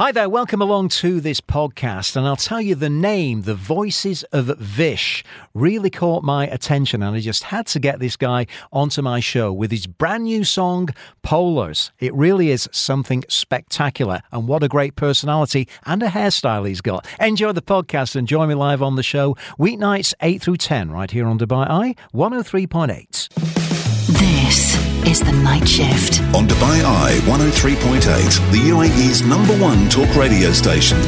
Hi there, welcome along to this podcast. And I'll tell you the name, The Voices of Vish, really caught my attention. And I just had to get this guy onto my show with his brand new song, Polars. It really is something spectacular. And what a great personality and a hairstyle he's got. Enjoy the podcast and join me live on the show, weeknights 8 through 10, right here on Dubai Eye 103.8. This is the night shift. On Dubai Eye 103.8, the UAE's number one talk radio station.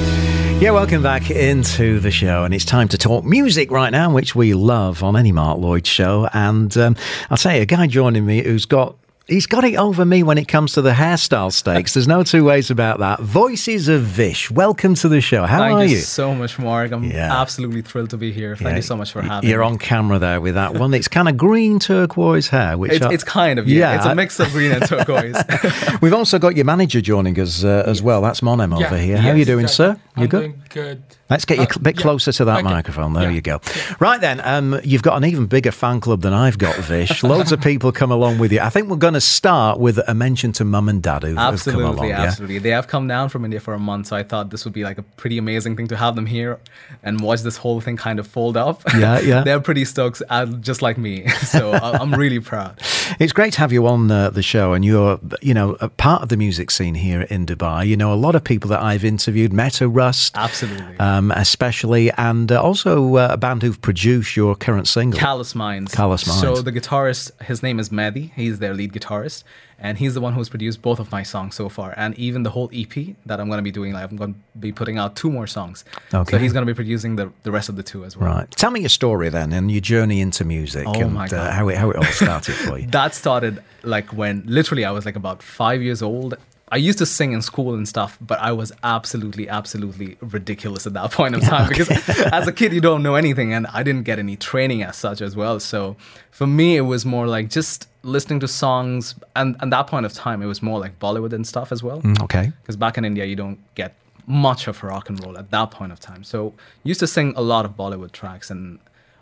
Yeah, welcome back into the show, and it's time to talk music right now, which we love on any Mark Lloyd show. And um, I'll tell you, a guy joining me who's got He's got it over me when it comes to the hairstyle stakes. There's no two ways about that. Voices of Vish, welcome to the show. How Thank are you, you? so much, Mark. I'm Yeah. absolutely thrilled to be here. Thank Yeah, you so much for having me. You're me. on camera there with that one. It's kind of green turquoise hair, which It's, I- it's kind of yeah. Yeah. It's a mix of green and turquoise. We've also got your manager joining us uh, as well. That's Monem over here. How are you doing, sir? You I'm good? doing good. Let's get you Uh, a bit yeah. closer to that Okay. microphone. There Yeah. you go. Right then, um, you've got an even bigger fan club than I've got, Vish. Loads of people come along with you. I think we're going to start with a mention to mum and dad who've, who've come absolutely, along. yeah? absolutely. They have come down from India for a month, so I thought this would be like a pretty amazing thing to have them here and watch this whole thing kind of fold up. Yeah, yeah. They're pretty stoked, uh, just like me. So I- I'm really proud. It's great to have you on uh, the show, and you're, you know, a part of the music scene here in Dubai. You know, a lot of people that I've interviewed, Meta Rust, Absolutely. um, especially, and uh, also uh, a band who've produced your current single. Callous Minds. Callous Minds. So the guitarist, his name is Mehdi. He's their lead guitarist, and he's the one who's produced both of my songs so far, and even the whole EP that I'm going to be doing. I'm going to be putting out two more songs. Okay. So he's going to be producing the the rest of the two as well. Right. Tell me your story then, and your journey into music, Oh and my Uh, how it how it all started for you. That started like when literally I was like about five years old. I used to sing in school and stuff, but I was absolutely, absolutely ridiculous at that point of time because as a kid you don't know anything, and I didn't get any training as such as well. So for me, it was more like just listening to songs, and at that point of time, it was more like Bollywood and stuff as well. Mm, okay. Because back in India, you don't get much of rock and roll at that point of time. So used to sing a lot of Bollywood tracks, and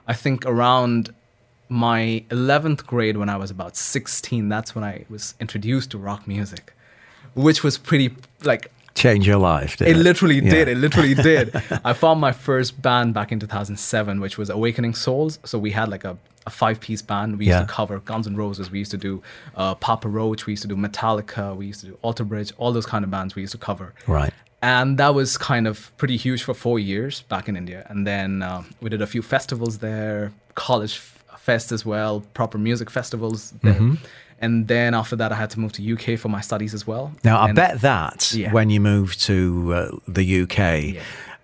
I think around my 11th grade, when I was about 16, that's when I was introduced to rock music, which was pretty like Change your life. It it, literally Yeah. did. It literally did. I found my first band back in 2007, which was Awakening Souls. So we had like a, a five piece band. We used Yeah. to cover Guns N' Roses. We used to do uh, Papa Roach. We used to do Metallica. We used to do Alter Bridge. All those kind of bands we used to cover. Right. And that was kind of pretty huge for four years back in India. And then um, we did a few festivals there, college f- fest as well, proper music festivals there. Mm-hmm. And then after that, I had to move to UK for my studies as well. Now, I And- bet that Yeah. when you moved to uh, the UK,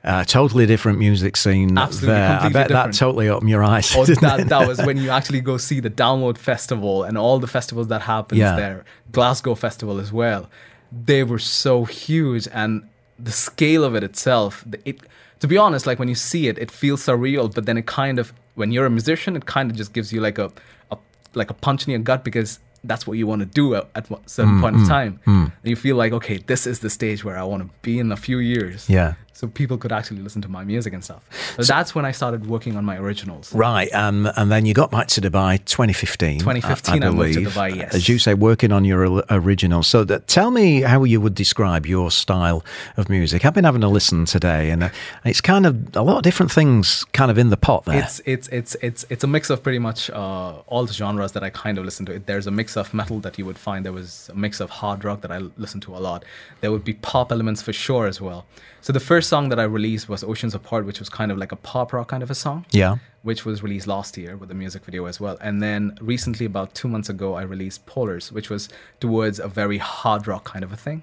uh, totally different music scene Absolutely, there. I bet different. that totally opened your eyes. Oh, that, that was when you actually go see the Download Festival and all the festivals that happens Yeah. there. Glasgow Festival as well. They were so huge, and the scale of it itself. It, to be honest, like when you see it, it feels surreal. But then it kind of, when you're a musician, it kind of just gives you like a, a like a punch in your gut because that's what you want to do at, at a certain mm, point of mm, time. Mm. And you feel like, okay, this is the stage where I want to be in a few years. Yeah. So people could actually listen to my music and stuff. So that's when I started working on my originals. Right, um, and then you got back to Dubai 2015. 2015 I moved to. Dubai, yes. As you say, working on your originals. So that, tell me how you would describe your style of music. I've been having a listen today, and uh, it's kind of a lot of different things kind of in the pot there. It's it's it's it's it's a mix of pretty much uh, all the genres that I kind of listen to. There's a mix of metal that you would find. There was a mix of hard rock that I listen to a lot. There would be pop elements for sure as well. So the first song that I released was Oceans Apart, which was kind of like a pop rock kind of a song. Yeah. Which was released last year with a music video as well. And then recently, about two months ago, I released Polars, which was towards a very hard rock kind of a thing.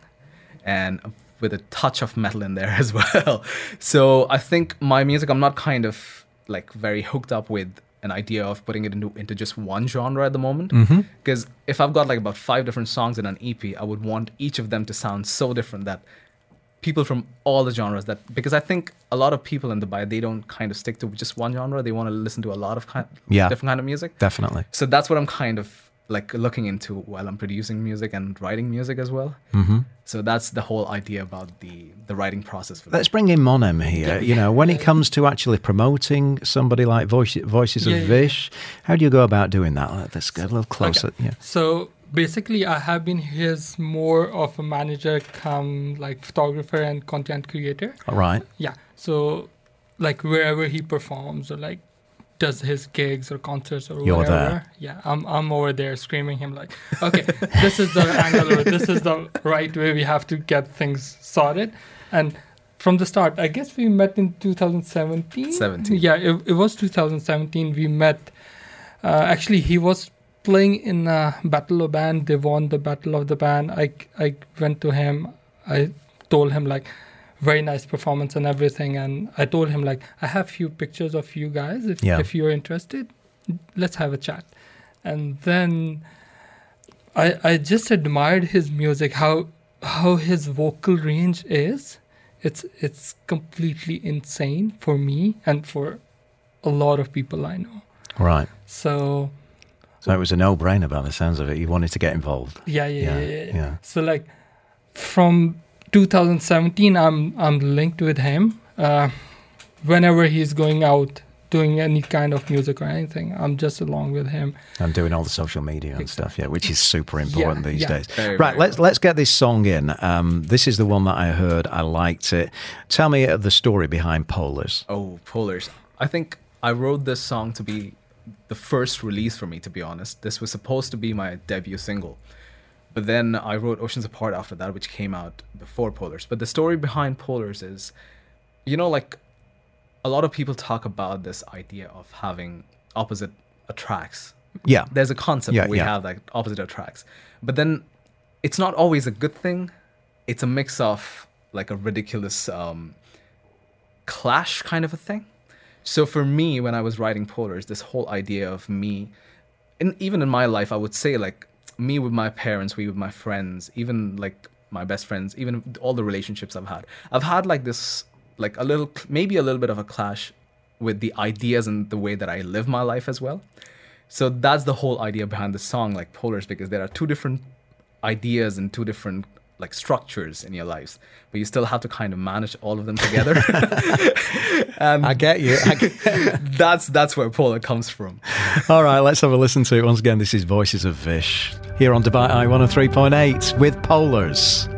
And with a touch of metal in there as well. So I think my music, I'm not kind of like very hooked up with an idea of putting it into, into just one genre at the moment. Mm-hmm. Because if I've got like about five different songs in an EP, I would want each of them to sound so different that people from all the genres that because I think a lot of people in Dubai they don't kind of stick to just one genre. They want to listen to a lot of kind, Yeah. different kind of music. Definitely. So that's what I'm kind of like looking into while I'm producing music and writing music as well. Mm-hmm. So that's the whole idea about the the writing process for Let's bring in Monem here. You know, when it comes to actually promoting somebody like Voice, Voices Yeah, of yeah. Vish, how do you go about doing that? Let's get a little closer. Yeah. So basically, I have been his more of a manager, come like photographer and content creator. All right. Yeah. So like wherever he performs or like does his gigs or concerts or You're whatever. there. Yeah, I'm I'm over there screaming him like, okay, this is the angle or this is the right way we have to get things sorted. And from the start, I guess we met in 2017. 17. Yeah, it, it was 2017. We met. Uh, actually, he was playing in a battle of band. They won the battle of the band. I I went to him. I told him like very nice performance and everything and i told him like i have few pictures of you guys if, Yeah. if you're interested let's have a chat and then i i just admired his music how how his vocal range is it's it's completely insane for me and for a lot of people i know Right. so So it was a no-brainer by the sounds of it. You wanted to get involved. yeah yeah Yeah, yeah, yeah, yeah. yeah. so like from 2017 i'm i'm linked with him uh whenever he's going out doing any kind of music or anything i'm just along with him And doing all the social media and stuff, yeah, which is super important Yeah, these yeah. days. Very, right, very let's let's get this song in. Um, this is the one that I heard. I liked it. Tell me uh, the story behind Polars. Oh, Polars. I think I wrote this song to be the first release for me, to be honest. This was supposed to be my debut single. But then I wrote Oceans Apart after that, which came out before Polars. But the story behind Polars is, you know, like a lot of people talk about this idea of having opposite attracts. Yeah, There's a concept Yeah, we yeah. have like opposite attracts. But then it's not always a good thing. It's a mix of like a ridiculous um, clash kind of a thing. So for me, when I was writing Polars, this whole idea of me, and even in my life, I would say like me with my parents, we with my friends, even like my best friends, even all the relationships I've had, I've had like this, like a little, maybe a little bit of a clash with the ideas and the way that I live my life as well. So that's the whole idea behind the song, like Polars, because there are two different ideas and two different like structures in your lives, but you still have to kind of manage all of them together. and I get you. I get- that's that's where Polar comes from. all right, let's have a listen to it once again. This is Voices of Vish here on Dubai Eye 103.8 with Polars.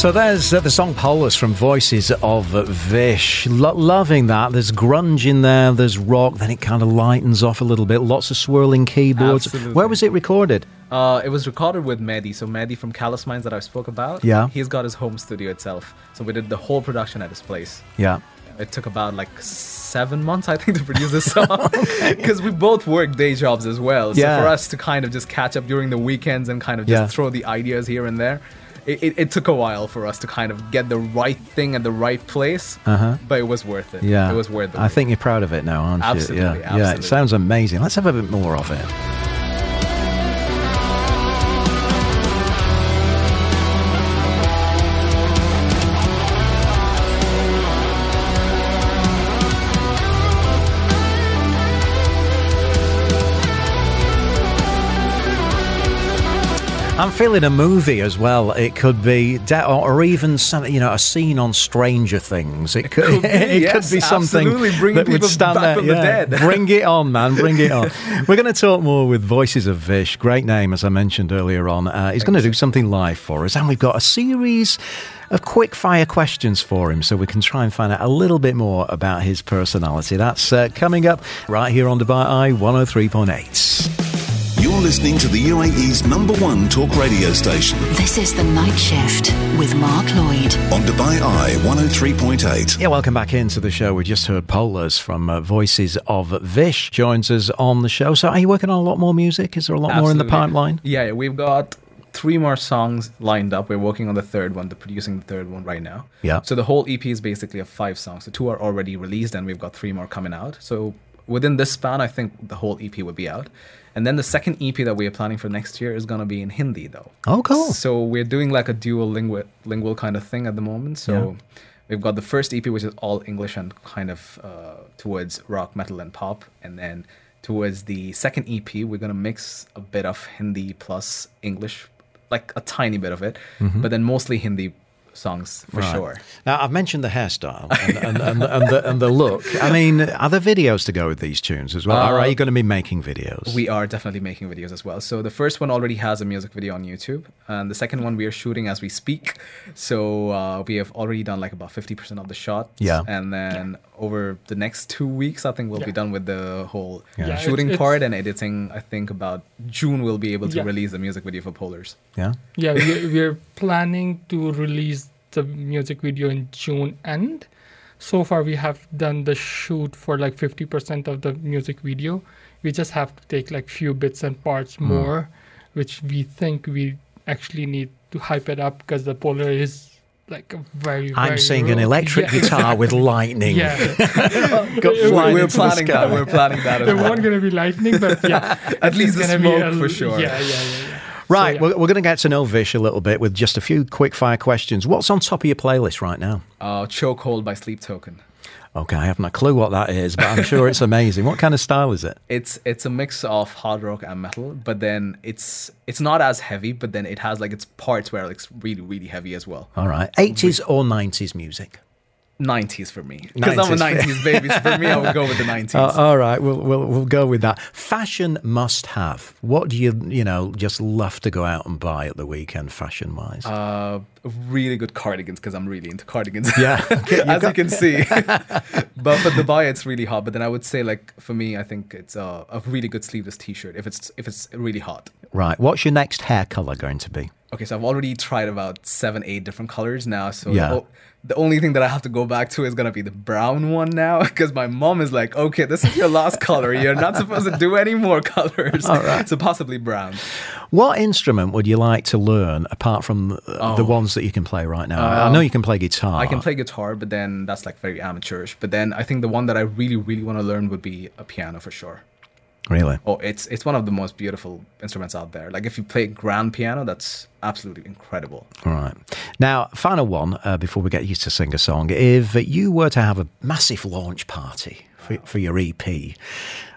So there's uh, the song Polars from Voices of Vish. Lo- loving that. There's grunge in there, there's rock, then it kind of lightens off a little bit. Lots of swirling keyboards. Absolutely. Where was it recorded? Uh, it was recorded with Mehdi. So Mehdi from Callous Minds that I spoke about. Yeah. He's got his home studio itself. So we did the whole production at his place. Yeah. It took about like seven months, I think, to produce this song because we both work day jobs as well. So Yeah. for us to kind of just catch up during the weekends and kind of just Yeah. throw the ideas here and there, it, it, it took a while for us to kind of get the right thing at the right place. Uh-huh. But it was worth it. Yeah. it was worth it. I think you're proud of it now, aren't Absolutely, you? Yeah. Yeah. It sounds amazing. Let's have a bit more of it. I'm feeling a movie as well. It could be, de- or even some, you know, a scene on Stranger Things. It could, could be, it yes, could be something that would stand there. from the dead. Bring it on, man. Bring it on. We're going to talk more with Voices of Vish. Great name, as I mentioned earlier on. Uh, he's going to do something live for us, and we've got a series of quick fire questions for him, so we can try and find out a little bit more about his personality. That's uh, coming up right here on Dubai Eye 103.8. You're listening to the UAE's number one talk radio station This is The Night Shift with Mark Lloyd. on Dubai Eye 103.8. Yeah, welcome back into the show. We just heard Polars from uh, Voices of Vish joins us on the show. So, are you working on a lot more music? Is there a lot more in the pipeline? Yeah, yeah, we've got three more songs lined up. We're working on the third one, the producing the third one right now. Yeah. So the whole EP is basically of five songs. So two are already released, and we've got three more coming out. So within this span, I think the whole EP would be out. And then the second EP that we are planning for next year is gonna be in Hindi, though. Oh, cool. So we're doing like a dual lingual lingual kind of thing at the moment. So we've got the first EP, which is all English and kind of uh, towards rock, metal, and pop, and then towards the second EP, we're gonna mix a bit of Hindi plus English, like a tiny bit of it, but then mostly Hindi songs for Right. sure. Now, I've mentioned the hairstyle and, and, and, and, the, and the look. I mean, are there videos to go with these tunes as well? or are Uh, you going to be making videos? We are definitely making videos as well. So the first one already has a music video on YouTube, and the second one we are shooting as we speak. So uh, we have already done like about fifty percent of the shots. Yeah. And then over the next two weeks, I think we'll be done with the whole Yeah, shooting it's- part and editing. I think about June we'll be able to Yeah. release the music video for Polars. yeah. Yeah, we're, we're planning to release the music video in June end. So far, we have done the shoot for like 50% of the music video. We just have to take like few bits and parts Hmm. more, which we think we actually need to hype it up because the Polar is like a very. I'm very seeing an electric Yeah, guitar with lightning. Yeah, Got We're- flying we're into the planning that. sky. We're planning that as it well. won't gonna be lightning, but yeah, At least the smoke a- for sure. Yeah, yeah, yeah. yeah. Right, yeah. we're, we're going to get to know Vish a little bit with just a few quick fire questions. What's on top of your playlist right now? Uh, Chokehold by Sleep Token. Okay, I haven't a clue what that is, but I'm sure it's amazing. What kind of style is it? it's it's a mix of hard rock and metal but then it's it's not as heavy but then it has like its parts where it's really really heavy as well All right, 80s or 90s music? 90s for me because i'm a 90s. 90s baby so for me i would go with the 90s Uh, all right, we'll, we'll we'll go with that. Fashion must have. What do you you know just love to go out and buy at the weekend, fashion wise? uh really good cardigans because i'm really into cardigans Yeah, okay, as you can see but for dubai it's really hot but then i would say like for me i think it's a, a really good sleeveless t-shirt if it's if it's really hot right. What's your next hair color going to be? Okay, so I've already tried about seven, eight different colors now. So Yeah. the, the only thing that I have to go back to is gonna be the brown one now, because my mom is like, "Okay, this is your last color. You're not supposed to do any more colors." All right. So possibly brown. What instrument would you like to learn apart from uh, the Oh. ones that you can play right now? I know you can play guitar. I can play guitar, but then that's like very amateurish. But then I think the one that I really, really want to learn would be a piano for sure. Really? Oh, it's it's one of the most beautiful instruments out there. Like if you play grand piano, that's absolutely incredible. All right. Now, final one uh, before we get you to sing a song. If you were to have a massive launch party for, for your EP,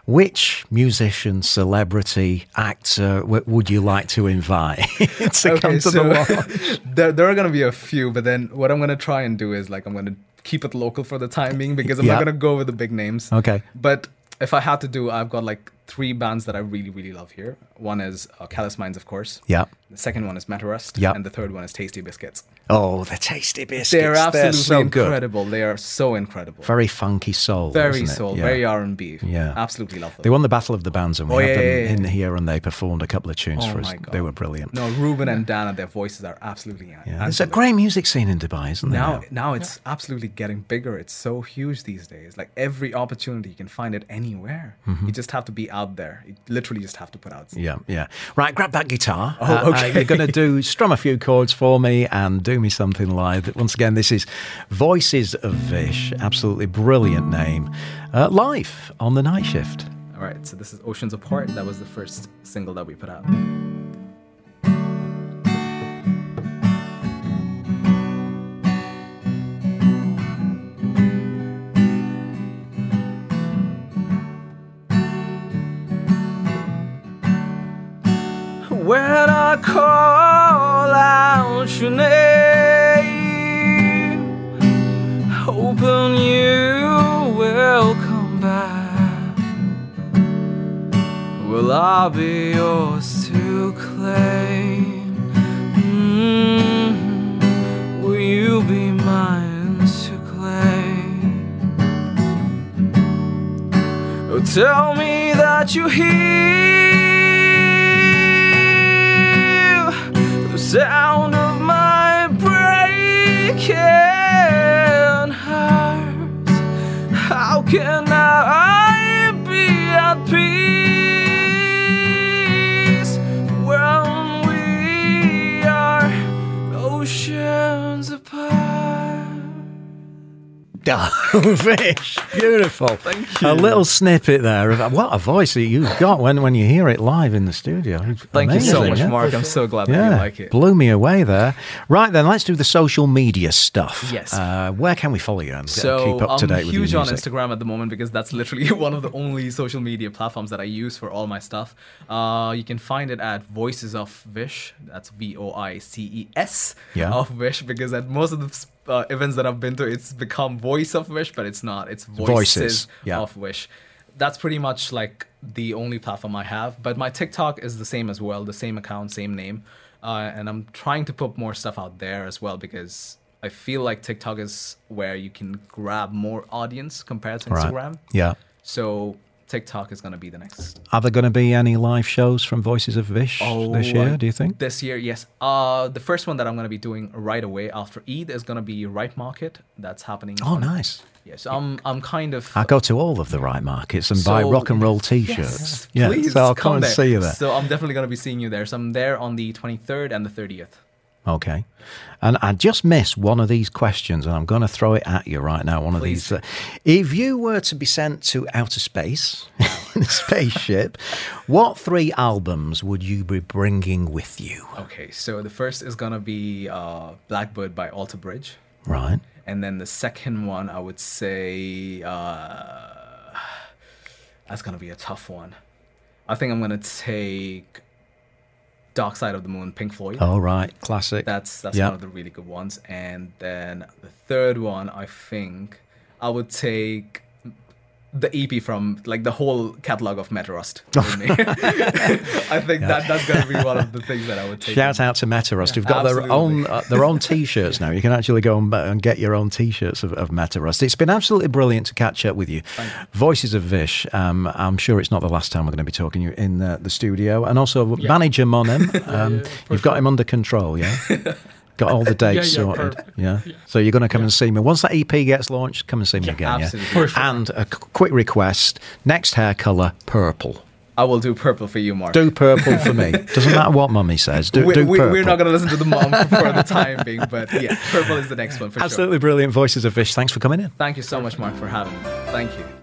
which musician, celebrity, actor w- would you like to invite to come to the launch? there, there are going to be a few, but then what I'm going to try and do is like I'm going to keep it local for the time being because I'm Yeah. not going to go with the big names. Okay. But if I had to do, I've got like three bands that I really, really love here. One is uh, Callous Minds, of course. Yeah. The second one is Meta Rust. Yep. And the third one is Tasty Biscuits. Oh, the tasty biscuits. They're absolutely so good. incredible. They are so incredible. Very funky soul. Very isn't it? soul, Yeah. very R and B. Yeah. absolutely love them. They won the Battle of the Bands and we Oh, had yeah, them yeah, in here and they performed a couple of tunes Oh for us. They were brilliant. no, Ruben and Dana, their voices are absolutely Yeah. There's a great music scene in Dubai, isn't there? Now, now it's absolutely getting bigger. It's so huge these days. Like every opportunity, you can find it anywhere. Mm-hmm. You just have to be out there. You literally just have to put out. Yeah, yeah. Right, grab that guitar. Oh, Uh, uh, okay. you're going to do strum a few chords for me and do me something live. Once again, this is Voices of Vish. Absolutely brilliant name. Uh, live on the night shift. All right, so this is Oceans Apart. That was the first single that we put out. Out your name, hoping you will come back. Will I be yours to claim? Mm, Will you be mine to claim? Oh, tell me that you hear can I be at peace Oh, Vish, beautiful. Thank you. A little snippet there of what a voice that you've got when, when you hear it live in the studio. Thank you so much, yeah? Mark. I'm so glad that you like it. blew me away there. Right then, let's do the social media stuff. Yes. Uh, where can we follow you and So keep up to I'm date with your huge on? Instagram at the moment because that's literally one of the only social media platforms that I use for all my stuff. Uh, you can find it at Voices of Vish. That's V O I C E S Yeah. of Vish because at most of the uh, events that I've been to, it's become Voice of Wish, but it's not. It's Voices, Voices, yeah. of Wish. That's pretty much like the only platform I have. But my TikTok is the same as well, the same account, same name. Uh, and I'm trying to put more stuff out there as well because I feel like TikTok is where you can grab more audience compared to Right. Instagram. Yeah. So TikTok is going to be the next. Are there going to be any live shows from Voices of Vish oh, this year, do you think? This year, yes. Uh, the first one that I'm going to be doing right away after Eid is going to be Ripe Market. That's happening. Oh, on- nice. Yes, I'm. I'm kind of. I go to all of the Ripe markets and buy rock and roll t-shirts. Yes, yeah, please so I'll come, and there. see you there. So I'm definitely going to be seeing you there. So I'm there on the 23rd and the 30th. Okay. And I just missed one of these questions, and I'm going to throw it at you right now. One of these. Uh, if you were to be sent to outer space in a spaceship, what three albums would you be bringing with you? Okay, so the first is going to be uh, Blackbird by Alter Bridge. Right. And then the second one, I would say uh, that's gonna be a tough one. I think I'm gonna take Dark Side of the Moon, Pink Floyd. All right. Classic. That's that's Yeah. one of the really good ones. And then the third one, I think I would take the EP from like the whole catalog of Meta Rust. with me. I think that that's gonna be one of the things that I would take. Shout out to Metarust, who've got their own uh, their own T-shirts now. You can actually go and, and get your own T-shirts of, of Metarust. It's been absolutely brilliant to catch up with you. Voices of Vish. Um, I'm sure it's not the last time we're going to be talking to you in the, the studio, and also manager Monem. Um, yeah, you've got him under control, yeah. Got all the dates Yeah, yeah, sorted, perfect. yeah? Yeah. So you're going to come and see me once that EP gets launched. Come and see me again, absolutely. yeah. And a quick request: next hair color, purple. I will do purple for you, Mark. Do purple for me. Doesn't matter what mummy says. Do, we, do we, purple. we're not going to listen to the mom for the time being, but yeah, purple is the next one for sure. Absolutely brilliant voices of Vish. Thanks for coming in. Thank you so much, Mark, for having me. Thank you.